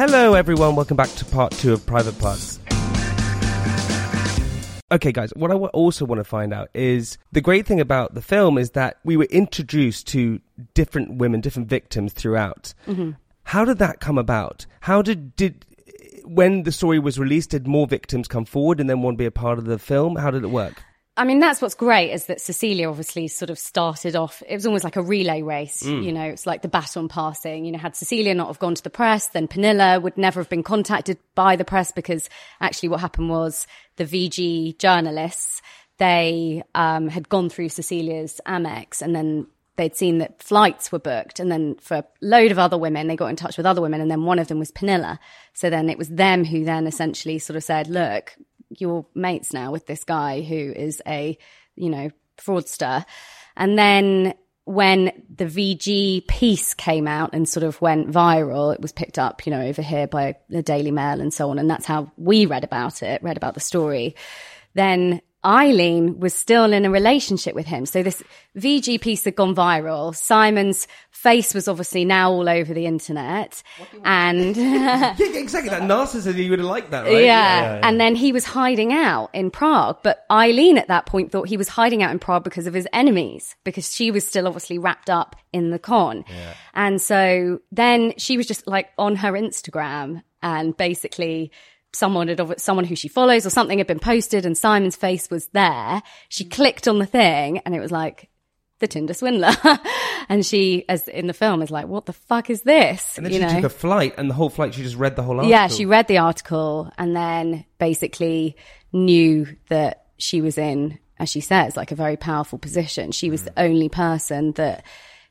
Hello, everyone. Welcome back to part two of Private Parts. Okay, guys, what I also want to find out is the great thing about the film is that we were introduced to different women, different victims throughout. Mm-hmm. How did that come about? How did, did, when the story was released, did more victims come forward and then want to be a part of the film? How did it work? I mean, that's what's great is that Cecilia obviously sort of started off. It was almost like a relay race, you know. It's like the baton passing. You know, had Cecilia not have gone to the press, then Pernilla would never have been contacted by the press because actually what happened was the VG journalists they um, had gone through Cecilia's Amex and then they'd seen that flights were booked and then for a load of other women they got in touch with other women and then one of them was Pernilla. So then it was them who then essentially sort of said, "Look, you're mates now with this guy who is a, you know, fraudster. And then when the VG piece came out and sort of went viral, it was picked up, you know, over here by the Daily Mail and so on. And that's how we read about it, read about the story. Then Ayleen was still in a relationship with him. So this VG piece had gone viral. Simon's face was obviously now all over the internet. And Yeah, exactly. That narcissism, you would have liked that, right? yeah. And then he was hiding out in Prague. But Ayleen at that point thought he was hiding out in Prague because of his enemies, because she was still obviously wrapped up in the con. And so then she was just like on her Instagram and basically someone had someone who she follows or something had been posted and Simon's face was there. She mm. clicked on the thing and it was like the Tinder swindler. and she, as in the film, is like, what the fuck is this? And then you she know? took a flight, and the whole flight she just read the whole article. Yeah, she read the article and then basically knew that she was in, as she says, like a very powerful position. She was mm. the only person that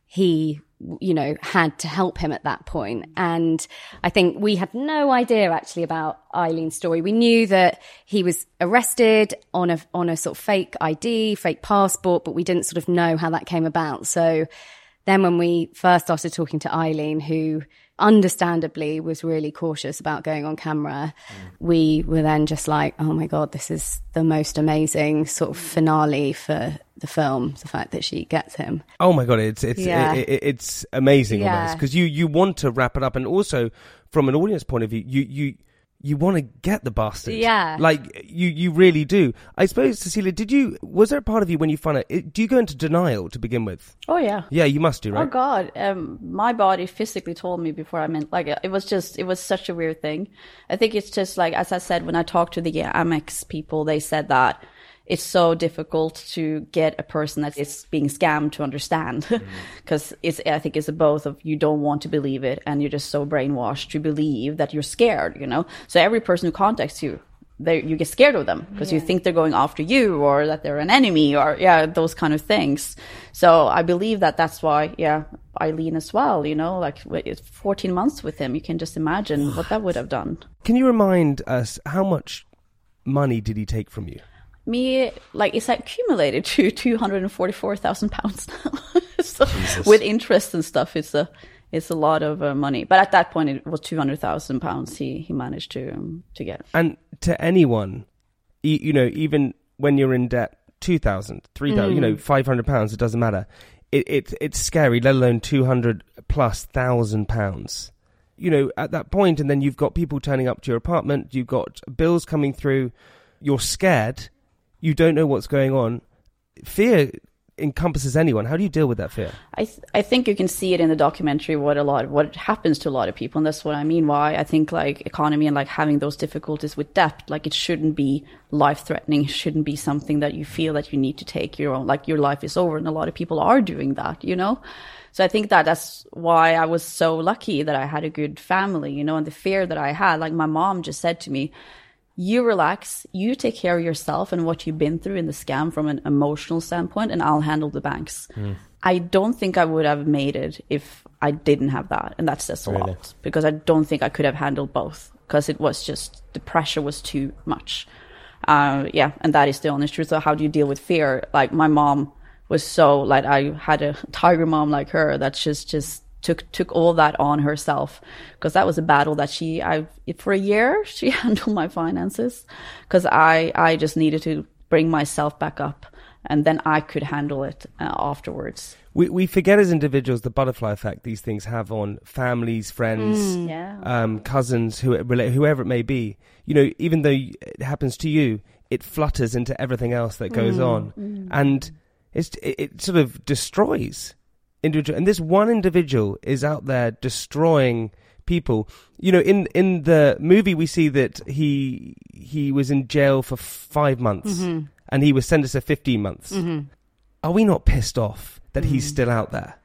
he, you know, had to help him at that point. And I think we had no idea actually about Ayleen's story. We knew that he was arrested on a, on a sort of fake ID, fake passport, but we didn't sort of know how that came about. So then when we first started talking to Ayleen, who understandably was really cautious about going on camera, mm. we were then just like, oh my God, this is the most amazing sort of finale for the film, the fact that she gets him. Oh my god, it's it's Yeah. it, it- it's amazing Yeah. because you you want to wrap it up, and also from an audience point of view, you you you want to get the bastard. Yeah. like you you really do. I suppose, Cecilia, did you was there a part of you when you found out? it- Do you go into denial to begin with? Oh yeah. Yeah, you must do, right? Oh? God, um, my body physically told me before I meant like it was just it was such a weird thing. I think it's just like as I said when I talked to the Amex people, they said that it's so difficult to get a person that is being scammed to understand. Mm-hmm. Because it's I think it's a both of you don't want to believe it and you're just so brainwashed to believe that you're scared, you know. So every person who contacts you they you get scared of them because you think they're going after you or that they're an enemy or yeah those kind of things. So i believe that that's why yeah Ayleen as well you know? Like 14 months with him. You can just imagine what that would have done. Can you remind us how much money did he take from you? Me like it's accumulated to 244000 pounds now. So with interest and stuff it's a it's a lot of uh, money. But at that point it was 200000 pounds he he managed to um, to get. And to anyone, e- you know, even when you're in debt, 2,000, 3,000, you know, 500 pounds, it doesn't matter. It, it, it's scary, let alone 200 plus thousand pounds. You know, at that point, and then you've got people turning up to your apartment, you've got bills coming through, you're scared, you don't know what's going on. Fear encompasses anyone. How do you deal with that fear? I th- I think you can see it in the documentary what a lot what happens to a lot of people, and that's what I mean. Why I think like economy and like having those difficulties with debt, like it shouldn't be life threatening. Shouldn't be something that you feel that you need to take your own like your life is over, and a lot of people are doing that, you know. So I think that that's why I was so lucky that I had a good family, you know, and the fear that I had, like my mom just said to me, you relax, you take care of yourself and what you've been through in the scam from an emotional standpoint, and I'll handle the banks. I don't think I would have made it if I didn't have that. And that says a Really? lot because I don't think I could have handled both because it was just the pressure was too much. Uh, yeah, and that is the honest truth. So how do you deal with fear? Like my mom was so like I had a tiger mom like her that just just took took all that on herself because that was a battle that she I for a year she handled my finances because I I just needed to bring myself back up and then I could handle it uh, afterwards. We we forget as individuals the butterfly effect these things have on families, friends, Yeah. um, cousins, who relate, whoever it may be. You know, even though it happens to you, it flutters into everything else that goes on, and it's it, it sort of destroys individual. And this one individual is out there destroying people. You know, in in the movie we see that he he was in jail for five months, and he was sentenced to fifteen months. Are we not pissed off that he's still out there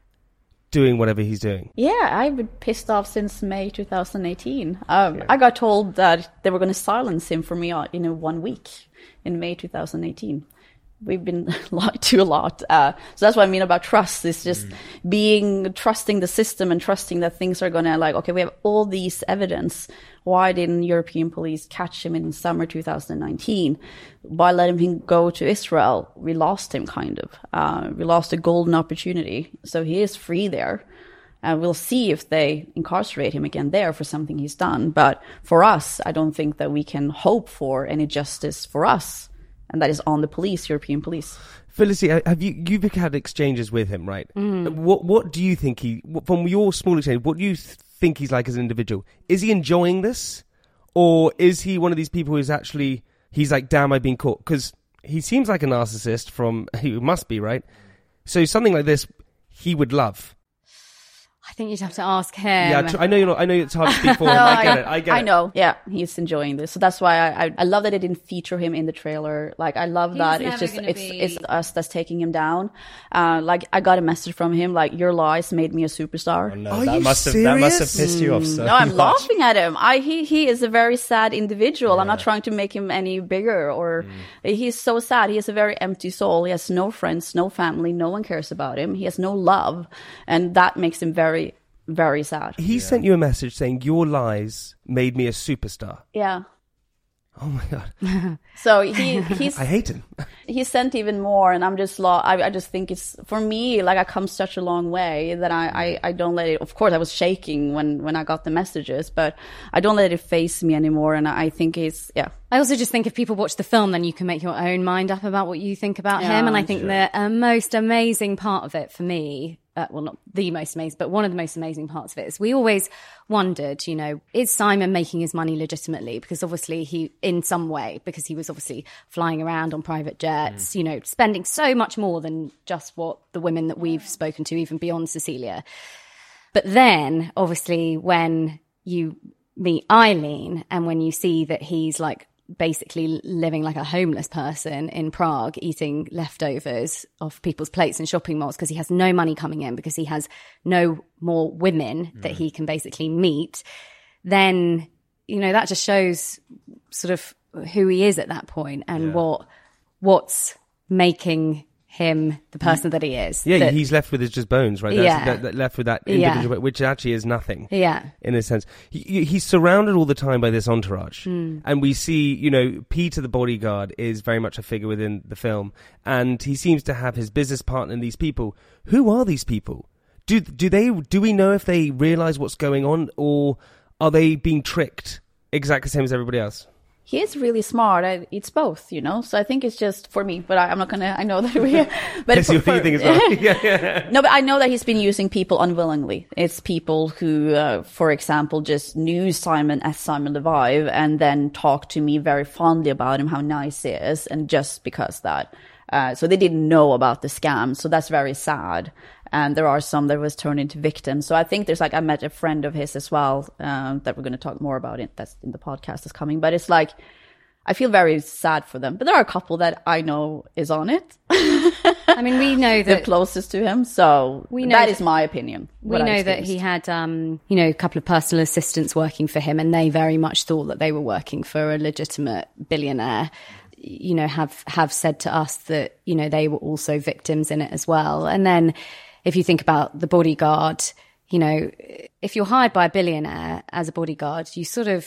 doing whatever he's doing? Yeah, I've been pissed off since May 2018. Um, I got told that they were going to silence him for me uh, in a one week in May 2018. We've been lied to a lot. Uh, so that's what I mean about trust. It's just being, trusting the system and trusting that things are going to like, okay, we have all these evidence. Why didn't European police catch him in summer 2019? By letting him go to Israel? We lost him kind of. Uh, we lost a golden opportunity. So he is free there. And we'll see if they incarcerate him again there for something he's done. But for us, I don't think that we can hope for any justice for us. And that is on the police, European police. Felicity, have you you've had exchanges with him, right? Mm. What what do you think he from your small exchange? What do you think he's like as an individual? Is he enjoying this, or is he one of these people who's actually he's like, damn, I've been caught? Because he seems like a narcissist. From he must be right. So something like this, he would love. I think you'd have to ask him. Yeah, tr- I know you're not. I know it's hard to speak for him. No, I get it. I get I it. know. Yeah, he's enjoying this. So that's why I, I, I love that they didn't feature him in the trailer. Like, I love He's that. It's just, it's, be- it's us that's taking him down. Uh, like, I got a message from him, like, your lies made me a superstar. Oh, no, Are that you must have that must have serious? pissed you off so No, I'm much. laughing at him. I he he is a very sad individual. I'm not trying to make him any bigger or he's so sad. He has a very empty soul. He has no friends, no family, no one cares about him. He has no love, and that makes him very very sad. He sent you a message saying your lies made me a superstar. Yeah. Oh my god, So he he's I hate him. he sent even more and i'm just lo- I, I just think it's for me like i come such a long way that I, I i don't let it of course i was shaking when when i got the messages but i don't let it face me anymore and i, I think it's yeah I also just think if people watch the film, then you can make your own mind up about what you think about Yeah, him. And I think the uh, most amazing part of it for me, uh, well, not the most amazing, but one of the most amazing parts of it is we always wondered, you know, is Simon making his money legitimately? Because obviously he, in some way, because he was obviously flying around on private jets, you know, spending so much more than just what the women that we've spoken to, even beyond Cecilia. But then, obviously, when you meet Ayleen and when you see that he's like basically living like a homeless person in Prague, eating leftovers off people's plates in shopping malls because he has no money coming in, because he has no more women that he can basically meet, then, you know, that just shows sort of who he is at that point and what, what's making him the person that he is. Yeah, That- he's left with his just bones, right? That's, Yeah. that, that left with that Yeah. individual, which actually is nothing. yeah. in a sense. He, he- he's surrounded all the time by this entourage, Hmm. and we see, you know, Peter the bodyguard is very much a figure within the film, and he seems to have his business partner and these people. Who are these people? Do do they do we know if they realize what's going on, or are they being tricked exactly the same as everybody else? He is really smart I, it's both you know so i think it's just for me but I, i'm not gonna i know that we but Yes, for- you for- think as well. yeah, yeah. No, but I know that he's been using people unwillingly. It's people who, uh, for example, just knew Simon as Simon Leviev and then talked to me very fondly about him, how nice he is, and just because that. Uh, so they didn't know about the scam. So that's very sad. And there are some that was turned into victims. So I think there's like, I met a friend of his as well, um, that we're going to talk more about it. That's in the podcast that's coming. But it's like, I feel very sad for them. But there are a couple that I know is on it. I mean, we know the that closest to him. So We know that that- is my opinion. we know that he had, um, you know, a couple of personal assistants working for him, and they very much thought that they were working for a legitimate billionaire. You know, have have said to us that you know they were also victims in it as well. And then, if you think about the bodyguard, you know, if you're hired by a billionaire as a bodyguard, you sort of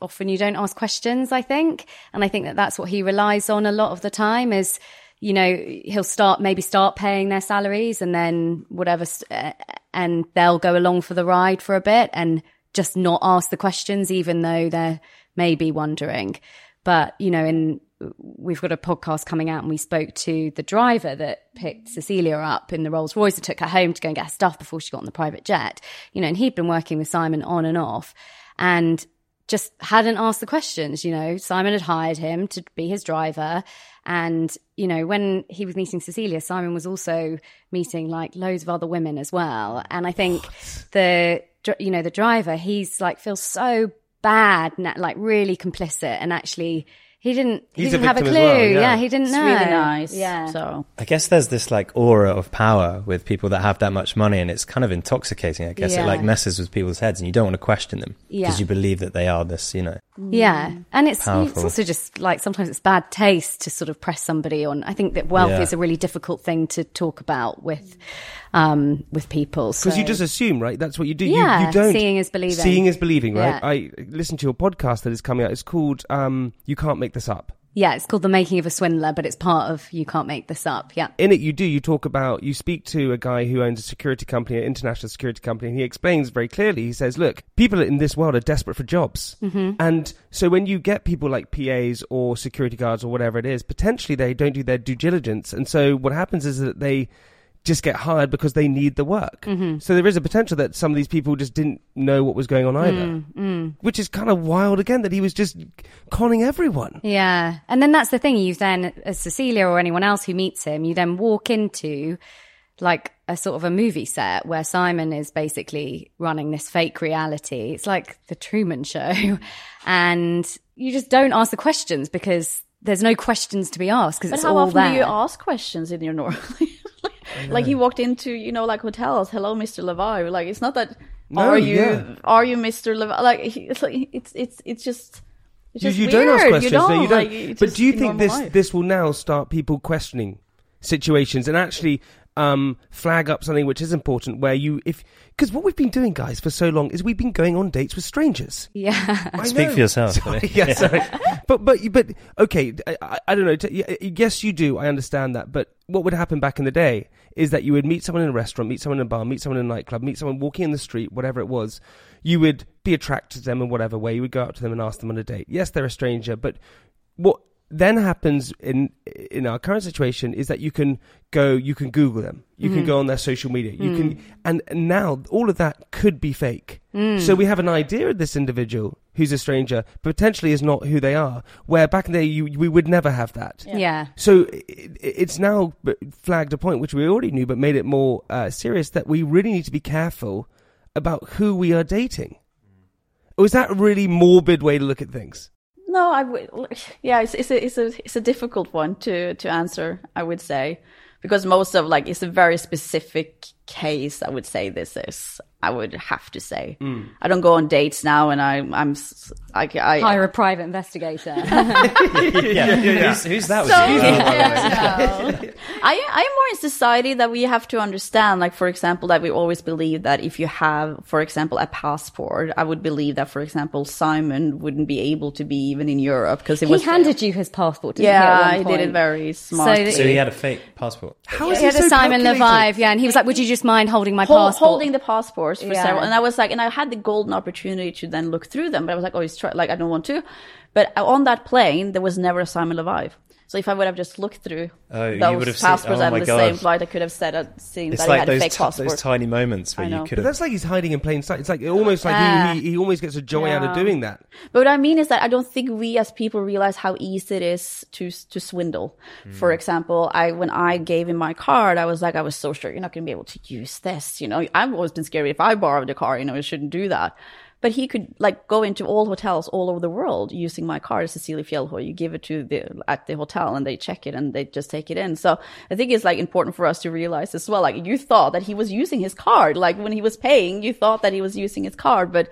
often you don't ask questions. I think, and I think that that's what he relies on a lot of the time is you know, he'll start maybe start paying their salaries and then whatever, uh, and they'll go along for the ride for a bit and just not ask the questions, even though they're maybe wondering. But you know, in we've got a podcast coming out, and we spoke to the driver that picked Cecilia up in the Rolls Royce and took her home to go and get her stuff before she got on the private jet. You know, and he'd been working with Simon on and off, and just hadn't asked the questions. You know, Simon had hired him to be his driver. And, you know, when he was meeting Cecilia, Simon was also meeting like loads of other women as well. And I think the, you know, the driver, he's like, feels so bad, like really complicit. And actually, he didn't, he He's didn't have a victim clue. as well, yeah. yeah. he didn't It's know. really nice. Yeah. So I guess there's this like aura of power with people that have that much money, and it's kind of intoxicating. I guess Yeah. it like messes with people's heads, and you don't want to question them Yeah. because you believe that they are this, you know. Yeah, and it's Powerful. it's also just like sometimes it's bad taste to sort of press somebody on. I think that wealth Yeah. is a really difficult thing to talk about with um with people Because you just assume, right? That's what you do. Yeah, you, you don't seeing is believing. Seeing is believing, right? Yeah. I listened to your podcast that is coming out. It's called um, "You Can't Make This Up." yeah, it's called the making of a swindler, but it's part of you can't make this up. Yeah, In it, you do. You talk about. You speak to a guy who owns a security company, an international security company, and he explains very clearly. He says, "Look, people in this world are desperate for jobs, mm-hmm. and so when you get people like PAs or security guards or whatever it is, potentially they don't do their due diligence, and so what happens is that they." Just get hired because they need the work. Mm-hmm. So there is a potential that some of these people just didn't know what was going on either, Mm, which is kind of wild. Again, that he was just conning everyone. yeah, and then that's the thing. You then, as Cecilia or anyone else who meets him, you then walk into like a sort of a movie set where Simon is basically running this fake reality. It's like the Truman Show, and you just don't ask the questions because there's no questions to be asked because But it's how all often there. do you ask questions in your normal? like he walked into, you know, like hotels. Hello, Mr. Levi. Like it's not that. No, are you? yeah. Are you Mr. Levi? Like it's like it's it's it's just. It's You, just you don't ask questions. You don't. No, you don't. Like, but do you think this life. this will now start people questioning situations and actually um, flag up something which is important? Where you, if because what we've been doing, guys, for so long is we've been going on dates with strangers. yeah, I Speak know. for yourself. Sorry, yeah, sorry. but but but okay. I, I- I don't know. T- y- Yes, you do. I understand that. But what would happen back in the day is that you would meet someone in a restaurant, meet someone in a bar, meet someone in a nightclub, meet someone walking in the street, whatever it was. You would be attracted to them in whatever way. You would go up to them and ask them on a date. Yes, they're a stranger, but what then happens in in our current situation is that you can go, you can Google them, you can mm. go on their social media, you can, and, and now all of that could be fake. Mm. So we have an idea of this individual who's a stranger, potentially is not who they are. Where back in the day, you, we would never have that. yeah. So it, it's now flagged a point which we already knew, but made it more uh, serious that we really need to be careful about who we are dating. Or is that a really morbid way to look at things? No, I would. Yeah, it's it's a it's a it's a difficult one to to answer. I would say because most of like it's a very specific case. I would say this is. I would have to say. Mm. I don't go on dates now, and I I'm s- I I, Hire a private investigator. yeah. Who's, who's that? So, with you? yeah, oh, I I am more in society that we have to understand. Like for example, that we always believe that if you have, for example, a passport, I would believe that, for example, Simon wouldn't be able to be even in Europe because he was handed you his passport, didn't Yeah, he? he did it very smart. So So he had a fake passport. How is He had he a Simon calculated? Leviev, yeah, and he was like, "Would you just mind holding my Hol- passport?" holding the for Yeah. several, and I was like, and I had the golden opportunity to then look through them, but I was like, oh, he's try- like, I don't want to. But on that plane, there was never a Simon Leviev. So if I would have just looked through Oh, you those would have seen- passports oh on my the God. same flight, I could have said, uh, seen It's that like he had a those, fake ti- passport. those tiny moments where you could But have. that's like he's hiding in plain sight. It's like almost like Yeah. he, he, he almost gets a joy out of doing that. But what I mean is that I don't think we as people realize how easy it is to to swindle. For example, I when I gave him my card, I was like, I was so sure you're not going to be able to use this. You know, I've always been scared if I borrowed a car, you know, I shouldn't do that. But he could like go into all hotels all over the world using my card, Cecilia Fjellhøy. You give it to the at the hotel and they check it and they just take it in. So I think it's like important for us to realize as well. Like you thought that he was using his card, like when he was paying, you thought that he was using his card, but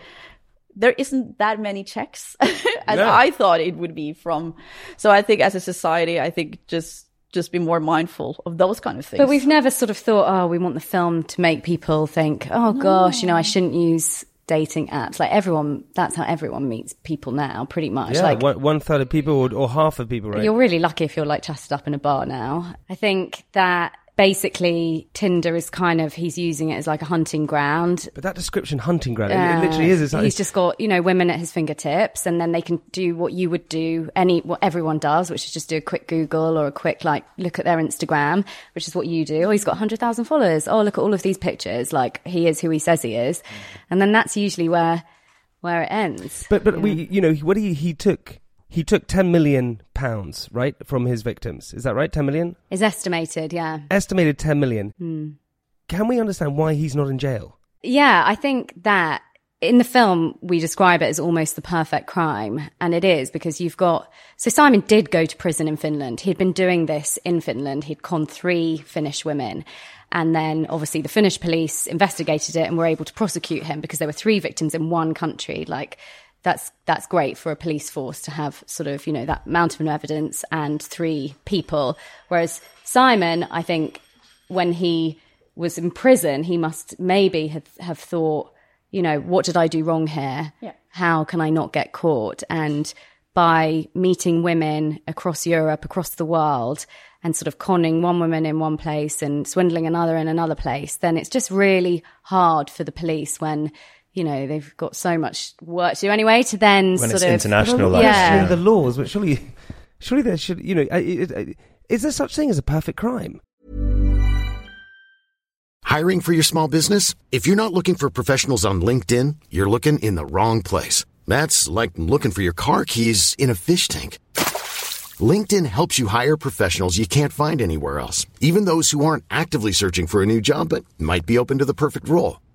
there isn't that many checks as No. I thought it would be from. So I think as a society, I think just just be more mindful of those kind of things. But we've never sort of thought, oh, we want the film to make people think, oh gosh, you know, I shouldn't use dating apps. Like everyone, that's how everyone meets people now, pretty much. Yeah, like one, one third of people or, or half of people, right? You're really lucky if you're like chatted up in a bar now. I think that basically Tinder is kind of he's using it as like a hunting ground. But that description, hunting ground, it- Uh, it literally is. Like, he's just got you know women at his fingertips, and then they can do what you would do any what everyone does, which is just do a quick Google or a quick like look at their Instagram, which is what you do. Oh, he's got hundred thousand followers. Oh, look at all of these pictures. Like he is who he says he is, and then that's usually where where it ends. But but we you know what he he took he took ten million pounds right from his victims. Is that right? Ten million Is estimated, yeah. estimated ten million. Hmm. Can we understand why he's not in jail? Yeah, I think that in the film we describe it as almost the perfect crime, and it is because you've got. So Simon did go to prison in Finland. He'd been doing this in Finland. He'd conned three Finnish women. And then obviously the Finnish police investigated it and were able to prosecute him because there were three victims in one country. Like that's that's great for a police force to have sort of, you know, that mountain of evidence and three people. Whereas Simon, I think when he was in prison, he must maybe have, have thought, you know, what did I do wrong here? Yeah. How can I not get caught? And by meeting women across Europe, across the world, and sort of conning one woman in one place and swindling another in another place, then it's just really hard for the police when, you know, they've got so much work to do anyway to then When sort it's of international, Well, like, yeah. the laws, but surely surely there should you know. it- it- Is there such thing as a perfect crime? Hiring for your small business? If you're not looking for professionals on LinkedIn, you're looking in the wrong place. That's like looking for your car keys in a fish tank. LinkedIn helps you hire professionals you can't find anywhere else, even those who aren't actively searching for a new job but might be open to the perfect role.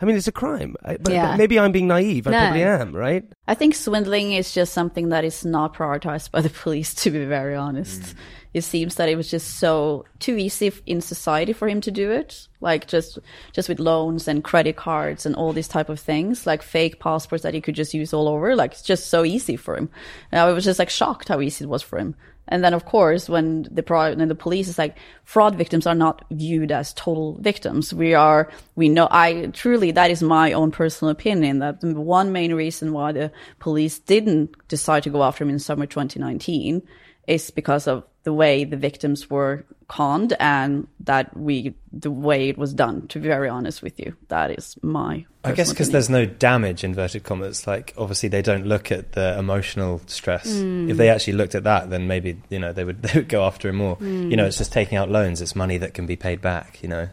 I mean, it's a crime. I, but, Yeah. but maybe I'm being naive. I No. probably am, right? I think swindling is just something that is not prioritized by the police, to be very honest. Hmm. It seems that it was just so too easy in society for him to do it, like just just with loans and credit cards and all these type of things, like fake passports that he could just use all over. Like it's just so easy for him. And I was just like shocked how easy it was for him. And then, of course, when the pro- when the police is like, fraud victims are not viewed as total victims. We are, we know, I truly, that is my own personal opinion that the one main reason why the police didn't decide to go after him in summer 2019 is because of the way the victims were conned and that we, the way it was done, to be very honest with you. That is my. I guess because there's no damage inverted commas. Like obviously they don't look at the emotional stress. Hmm. If they actually looked at that, then maybe you know they would they would go after him more. Hmm. You know, it's just taking out loans. It's money that can be paid back. You know,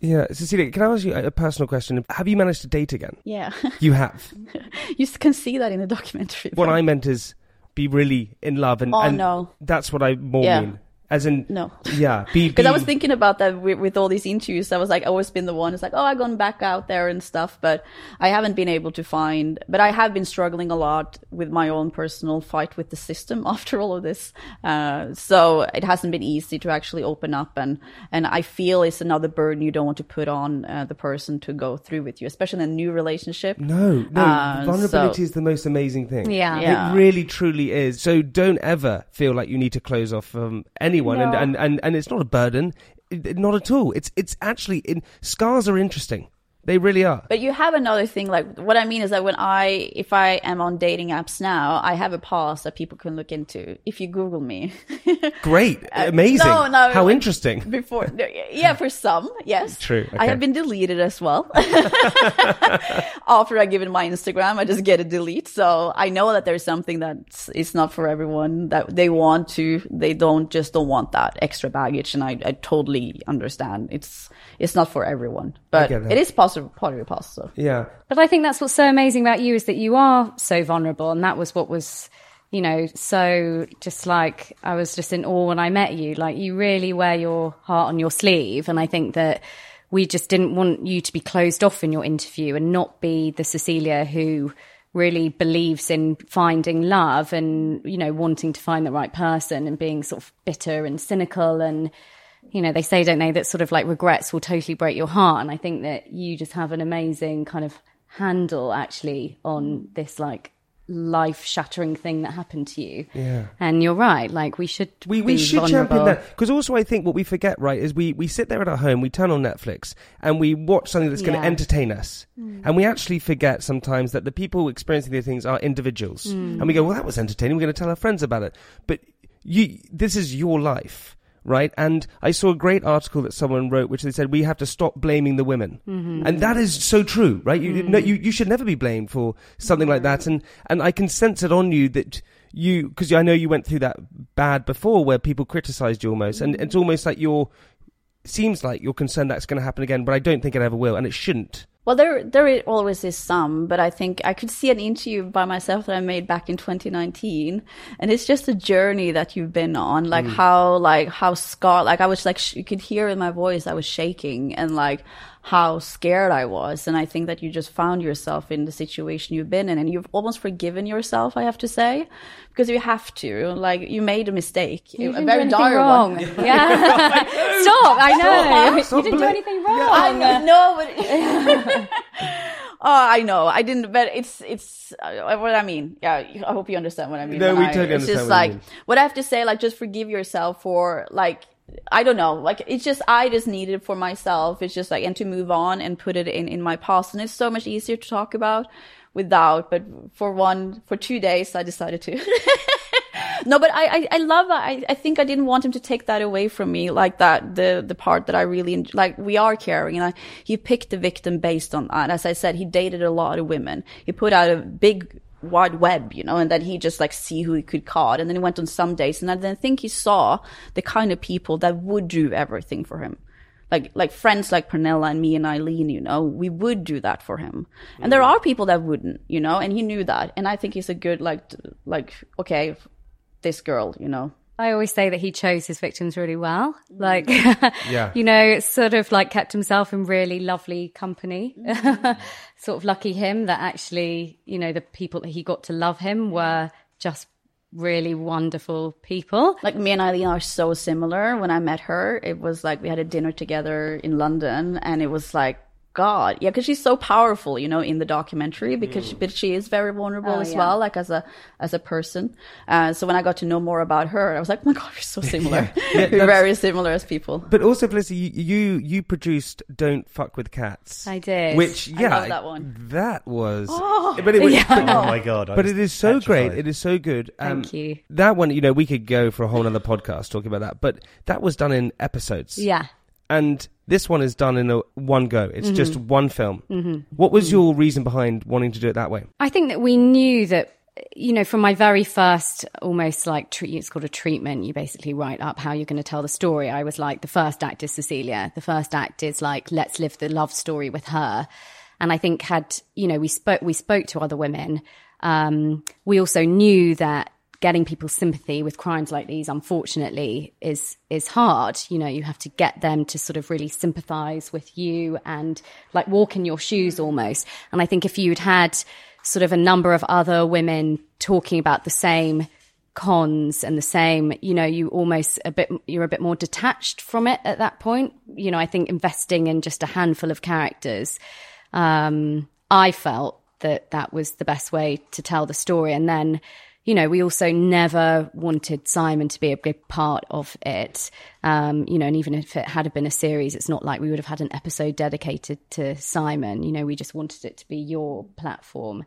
Yeah, Cecilia, can I ask you a a personal question? Have you managed to date again? Yeah. You have. you can see that in the documentary. what I meant is be really in love, and, Oh, and no. that's what I more Yeah. mean. As in, No. yeah, be Because I was thinking about that with, with all these interviews. I was like, I always been the one who's like, oh, I've gone back out there and stuff, but I haven't been able to find. But I have been struggling a lot with my own personal fight with the system after all of this. Uh, so it hasn't been easy to actually open up, and and I feel it's another burden you don't want to put on uh, the person to go through with you, especially in a new relationship. No, no. Uh, vulnerability so- is the most amazing thing. Yeah. Yeah. It really, truly is. So don't ever feel like you need to close off from um, anyone, and, No. and, and, and it's not a burden. Not at all. It's it's actually in scars are interesting. They really are. But you have another thing, like what I mean is that when I, if I am on dating apps now, I have a pause that people can look into. If you Google me, Great, amazing. Uh, no, no, How like- interesting. before, yeah, for some, yes, True, I have been deleted as well. After I give it my Instagram, I just get a delete. So I know that there's something that is it's not for everyone that they want to. They don't just don't want that extra baggage, and I, I totally understand. It's it's not for everyone, but it is possible positive pottery pasta. Yeah. But I think that's what's so amazing about you is that you are so vulnerable, and that was what was, you know, so just like I was just in awe when I met you. Like you really wear your heart on your sleeve, and I think that we just didn't want you to be closed off in your interview and not be the Cecilia who really believes in finding love and you know wanting to find the right person and being sort of bitter and cynical and you know they say don't they that sort of like regrets will totally break your heart. And i think that you just have an amazing kind of handle actually on this like life shattering thing that happened to you. Yeah. and you're right like we should We, we should vulnerable. champion that because also I think what we forget right is we we sit there at our home we turn on Netflix and we watch something that's going to entertain us. Mm. And we actually forget sometimes that the people experiencing these things are individuals. And we go mm. well that was entertaining we're going to tell our friends about it. But you this is your life right? And I saw a great article that someone wrote which they said we have to stop blaming the women. Mm-hmm. And that is so true right? You no, mm. you you should never be blamed for something like that. And and I can sense it on you that you because I know you went through that bad before where people criticized you almost. And mm-hmm. it's almost like you're seems like you're concerned that's going to happen again but I don't think it ever will and it shouldn't. Well, there there always is some, but I think I could see an interview by myself that I made back in 2019, and it's just a journey that you've been on, like mm. how like how scar, like I was like sh- you could hear in my voice I was shaking, and like how scared I was, and I think that you just found yourself in the situation you've been in, and you've almost forgiven yourself, I have to say, because you have to, like you made a mistake, You a didn't very do anything dire wrong. one. Yeah. Stop. I know. Stop you didn't do anything wrong. I know, no, but oh, I know, I didn't. But it's it's uh, what I mean. Yeah, I hope you understand what I mean. No, we I- totally It's understand just what you like mean. what I have to say. Like, just forgive yourself for like. I don't know. Like it's just I just need it for myself. It's just like and to move on and put it in in my past, and it's so much easier to talk about without. But for one, for two days, I decided to. no, but I, I, I love. I, I think I didn't want him to take that away from me, like that, the, the part that I really, like, we are caring. And I, he picked the victim based on that. As I said, he dated a lot of women. He put out a big, wide web, you know, and then he just like see who he could caught. And then he went on some dates. And I then think he saw the kind of people that would do everything for him like like friends like Pernilla and me and Ayleen, you know, we would do that for him. And there mm. are people that wouldn't, you know, and he knew that. And I think he's a good like like okay, this girl, you know. I always say that he chose his victims really well. Mm. Like, Yeah. you know, it's sort of like kept himself in really lovely company. Mm. sort of lucky him that actually, you know, the people that he got to love him were just really wonderful people. Like me and Ayleen are so similar. When I met her, it was like we had a dinner together in London, and it was like God, yeah, because she's so powerful, you know, in the documentary. Because she, but she is very vulnerable Oh, as yeah. well, like as a as a person. Uh, so when I got to know more about her, I was like, oh my God, we're so similar. Yeah, we're very similar as people. But also, Felicity, you, you you produced "Don't Fuck with Cats." I did. Which, yeah, love that one. That was, but it was, Yeah. but, Oh my god! I but it is so great. It is so good. Um, Thank you. That one, you know, we could go for a whole other podcast talking about that. But that was done in episodes. Yeah. And this one is done in a one go. Mm-hmm. It's just one film. What was your reason behind wanting to do it that way? I think that we knew that, you know, from my very first almost like treat, it's called a treatment. You basically write up how you're going to tell the story. I was like, the first act is Cecilia. The first act is like, let's live the love story with her. And I think had, you know, we spoke, we spoke to other women. Um, we also knew that getting people's sympathy with crimes like these, unfortunately, is is hard. You know, you have to get them to sort of really sympathize with you and like walk in your shoes almost. And I think if you'd had sort of a number of other women talking about the same cons and the same you know you almost a bit you're a bit more detached from it at that point you know i think investing in just a handful of characters um i felt that that was the best way to tell the story and then you know we also never wanted simon to be a big part of it. Um you know and even if it had been a series it's not like we would have had an episode dedicated to simon. You know we just wanted it to be your platform.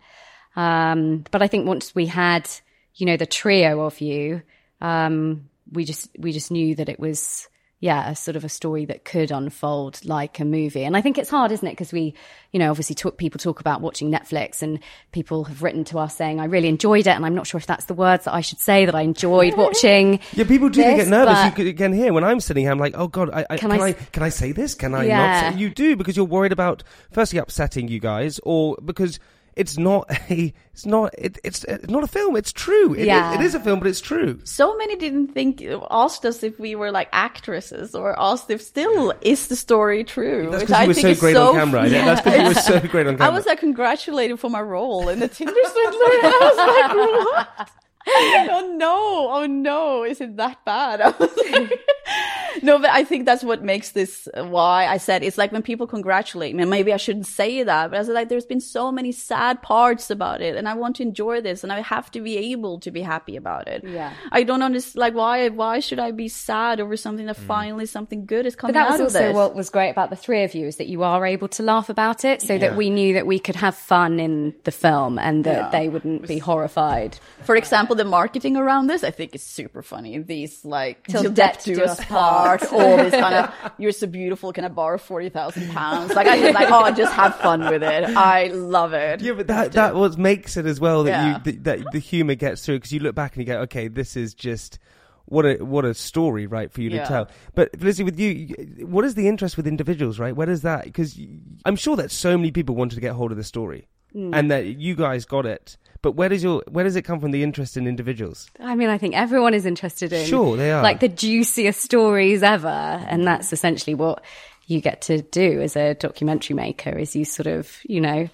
Um but i think once we had you know the trio of you um we just we just knew that it was yeah, a sort of a story that could unfold like a movie. And I think it's hard, isn't it? Because we, you know, obviously talk, people talk about watching Netflix and people have written to us saying, I really enjoyed it. And I'm not sure if that's the words that I should say that I enjoyed watching. Yeah, people do this, get nervous. You can, can hear when I'm sitting here, I'm like, oh god, I, I, can, Can I, I can, I, say this? Can I Yeah. not? Say? You do because you're worried about firstly upsetting you guys, or because it's not a, it's not, it, it's, it's not a film. It's true. It is- Yeah. it is a film, but it's true. so many didn't think asked us if we were like actresses or asked if still is the story true That's which because I think so is great so on camera. Yeah. That's because you were so great on camera I was like congratulated for my role in the Tinder swindler. I was like, what? oh no, oh no, is it that bad? I was like, no, but I think that's what makes this uh, why I said it's like when people congratulate me, and maybe I shouldn't say that, but I was like, there's been so many sad parts about it, and I want to enjoy this, and I have to be able to be happy about it. Yeah. I don't understand, like, why, why should I be sad over something that finally something good is But coming that was also this? what was great about the three of you is that you are able to laugh about it so that we knew that we could have fun in the film and that Yeah. they wouldn't be horrified. For example, the marketing around this, I think is super funny. These like Till till death death do do us us part, all this kind of you're so beautiful, can I borrow forty thousand pounds? Like I just like oh, just have fun with it. I love it. Yeah, but that that what makes it as well that Yeah. you that, that the humor gets through because you look back and you go, okay, this is just what a what a story, right, for you to tell. But Lizzie, with you, what is the interest with individuals, right? Where does that? Because I'm sure that so many people wanted to get hold of the story, Mm. and that you guys got it. But where does your where does it come from? The interest in individuals? I mean, I think everyone is interested in Sure, they are. like the juiciest stories ever, and that's essentially what you get to do as a documentary maker. Is you sort of you know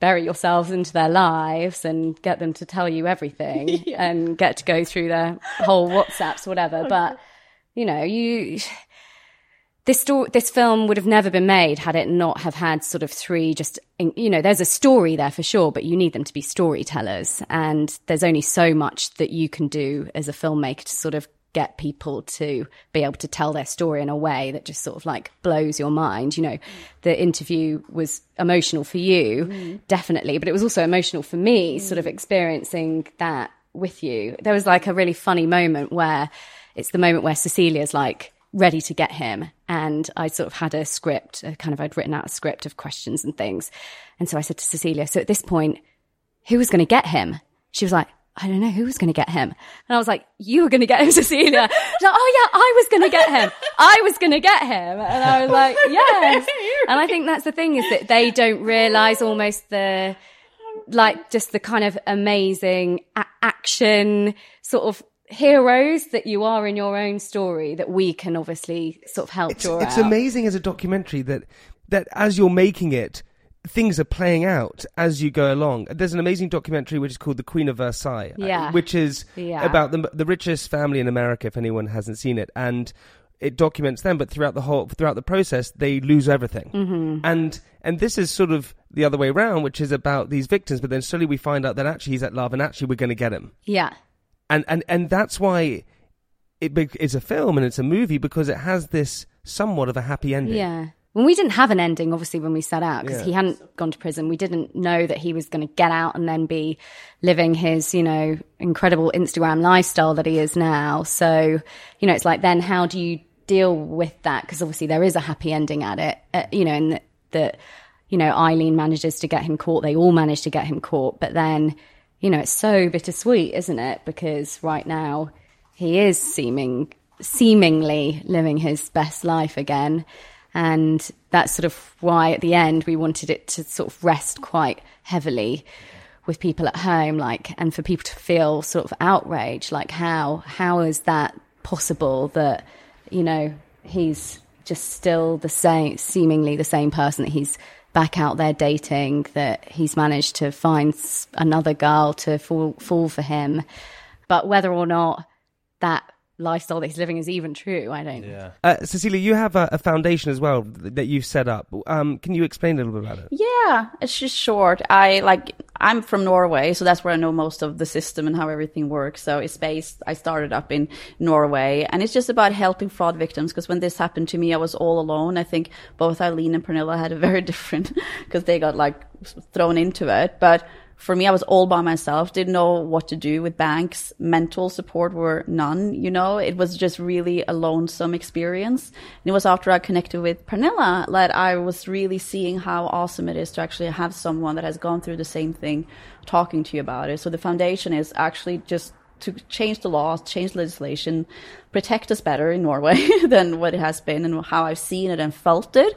bury yourselves into their lives and get them to tell you everything, and get to go through their whole WhatsApps, whatever. But you know, you this story, this film would have never been made had it not have had sort of three just you know there's a story there for sure but you need them to be storytellers. And there's only so much that you can do as a filmmaker to sort of get people to be able to tell their story in a way that just sort of like blows your mind. You know the interview was emotional for you mm-hmm. definitely but it was also emotional for me sort of mm-hmm. experiencing that with you. There was like a really funny moment where it's the moment where Cecilia's like ready to get him. And I sort of had a script, a kind of, I'd written out a script of questions and things. And so I said to Cecilia, so at this point, who was going to get him? She was like, I don't know who was going to get him. And I was like, you were going to get him, Cecilia. She's like, oh yeah, I was going to get him. I was going to get him. And I was like, yes. And I think that's the thing is that they don't realize almost the, like just the kind of amazing a- action sort of heroes that you are in your own story that we can obviously sort of help It's, draw it's out. amazing as a documentary that that as you're making it, things are playing out as you go along. There's an amazing documentary which is called The Queen of Versailles, uh, Yeah. which is Yeah. about the the richest family in America. If anyone hasn't seen it, and it documents them, but throughout the whole throughout the process, they lose everything. Mm-hmm. And and this is sort of the other way around, which is about these victims. But then slowly we find out that actually he's at love, and actually we're going to get him yeah. And and and that's why it it's a film and it's a movie because it has this somewhat of a happy ending. Yeah. When we didn't have an ending, obviously, when we set out, because Yeah. he hadn't gone to prison, we didn't know that he was going to get out and then be living his, you know, incredible Instagram lifestyle that he is now. So, you know, it's like, then how do you deal with that? Because obviously there is a happy ending at it, uh, you know, and that, that, you know, Ayleen manages to get him caught. They all manage to get him caught. But then, you know, it's so bittersweet, isn't it? Because right now he is seeming seemingly living his best life again. And that's sort of why at the end we wanted it to sort of rest quite heavily with people at home, like, and for people to feel sort of outrage, like how, how is that possible that, you know, he's just still the same, seemingly the same person that he's back out there dating, that he's managed to find another girl to fall, fall for him. But whether or not that lifestyle that he's living is even true, I don't. Yeah. Uh, Cecilia, you have a, a foundation as well that you've set up. Um, can you explain a little bit about it? Yeah, it's just short. I like I'm from Norway, so that's where I know most of the system and how everything works. So it's based. I started up in Norway, and it's just about helping fraud victims. Because when this happened to me, I was all alone. I think both Ayleen and Pernilla had a very different because they got like thrown into it. But for me, I was all by myself, didn't know what to do with banks. Mental support were none, you know, it was just really a lonesome experience. And it was after I connected with Pernilla that I was really seeing how awesome it is to actually have someone that has gone through the same thing talking to you about it. So the foundation is actually just to change the laws, change legislation, protect us better in Norway than what it has been and how I've seen it and felt it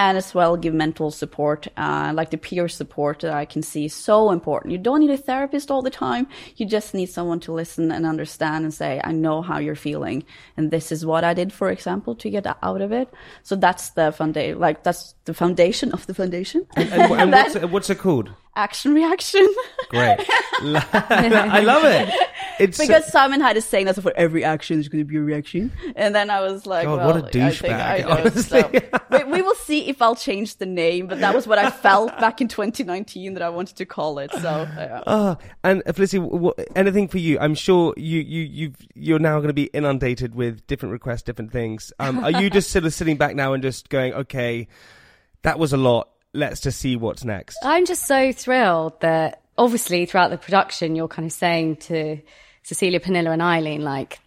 and as well give mental support, uh, like the peer support that I can see is so important. You don't need a therapist all the time. You just need someone to listen and understand and say, I know how you're feeling. And this is what I did, for example, to get out of it. So that's the foundation, like that's the foundation of the foundation. And, and, and what's, it, what's it called? Action reaction. Great. I love it. It's because Simon had a saying that for every action there's going to be a reaction, and then I was like, God, well, what a douchebag, honestly. So, we, we will see if I'll change the name, but that was what I felt back in 2019 that I wanted to call it. So yeah. Ah, and Felicity, wh- anything for you? I'm sure you you you you're now going to be inundated with different requests, different things. Um, are you just sort of sitting back now and just going, okay, that was a lot. Let's just see what's next. I'm just so thrilled that obviously throughout the production, you're kind of saying to Cecilia Pernilla and Ayleen, like,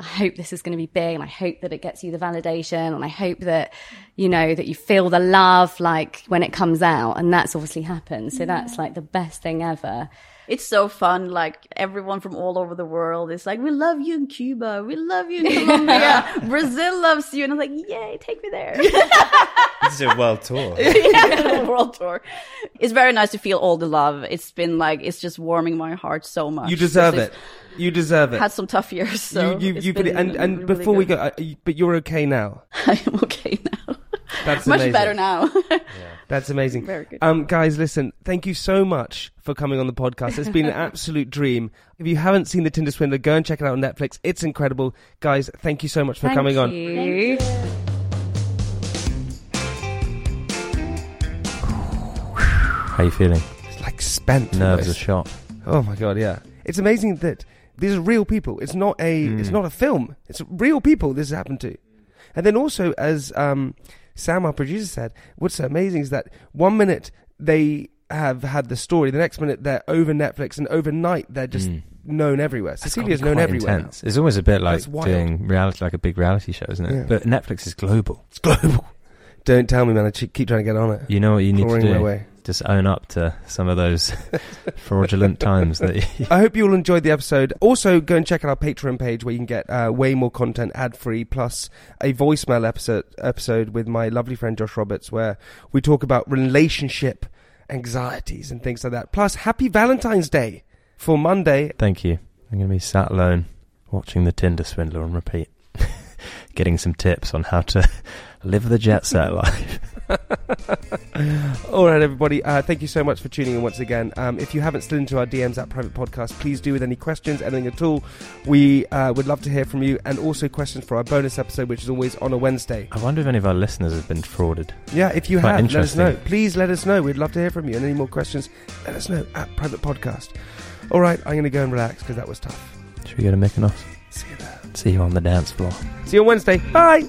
I hope this is going to be big and I hope that it gets you the validation and I hope that, you know, that you feel the love like when it comes out. And that's obviously happened. So that's like the best thing ever. It's so fun. Like everyone from all over the world is like, "We love you in Cuba. We love you in Colombia. Brazil loves you." And I'm like, "Yay, take me there!" This is a world tour. yeah, world tour. It's very nice to feel all the love. It's been like it's just warming my heart so much. You deserve it. You deserve it. Had some tough years, so you, you, you've been and and really before we go, uh, but you're okay now. I am okay now. That's Much amazing. better now. That's amazing. Very good. Um, guys, listen, thank you so much for coming on the podcast. It's been an absolute dream. If you haven't seen The Tinder Swindler, go and check it out on Netflix. It's incredible. Guys, thank you so much for Thank coming on. Thank you. How you feeling? It's like spent. Nerves are shot. Oh my god, yeah. It's amazing that these are real people. It's not a it's Mm. not a film. It's real people this has happened to. And then also as um Sam our producer said, what's so amazing is that one minute they have had the story, the next minute they're over Netflix and overnight they're just Mm. known everywhere. Cecilia's known everywhere. now. intense. It's almost a bit like doing reality, like a big reality show, isn't it? Yeah. But Netflix is global. It's global. Don't tell me, man. I keep trying to get on it. You know what you need Clawing to my do? way. Just own up to some of those fraudulent times that you, I hope you all enjoyed the episode. Also, go and check out our Patreon page where you can get uh, way more content ad free, plus a voicemail episode episode with my lovely friend Josh Roberts, where we talk about relationship anxieties and things like that. Plus, happy Valentine's Day for Monday. Thank you. I'm going to be sat alone watching the Tinder Swindler on repeat, getting some tips on how to live the jet set life. All right, everybody. Uh, thank you so much for tuning in once again. Um, if you haven't slid into our DMs at Private Podcast, please do with any questions, anything at all. We uh, would love to hear from you, and also questions for our bonus episode, which is always on a Wednesday. I wonder if any of our listeners have been frauded. Yeah, if you Quite have, let us know. Please let us know. We'd love to hear from you. And any more questions, let us know at Private Podcast. All right, I'm going to go and relax because that was tough. Should we go to Mykonos? See you there. See you on the dance floor. See you on Wednesday. Bye.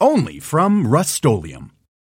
Only from Rust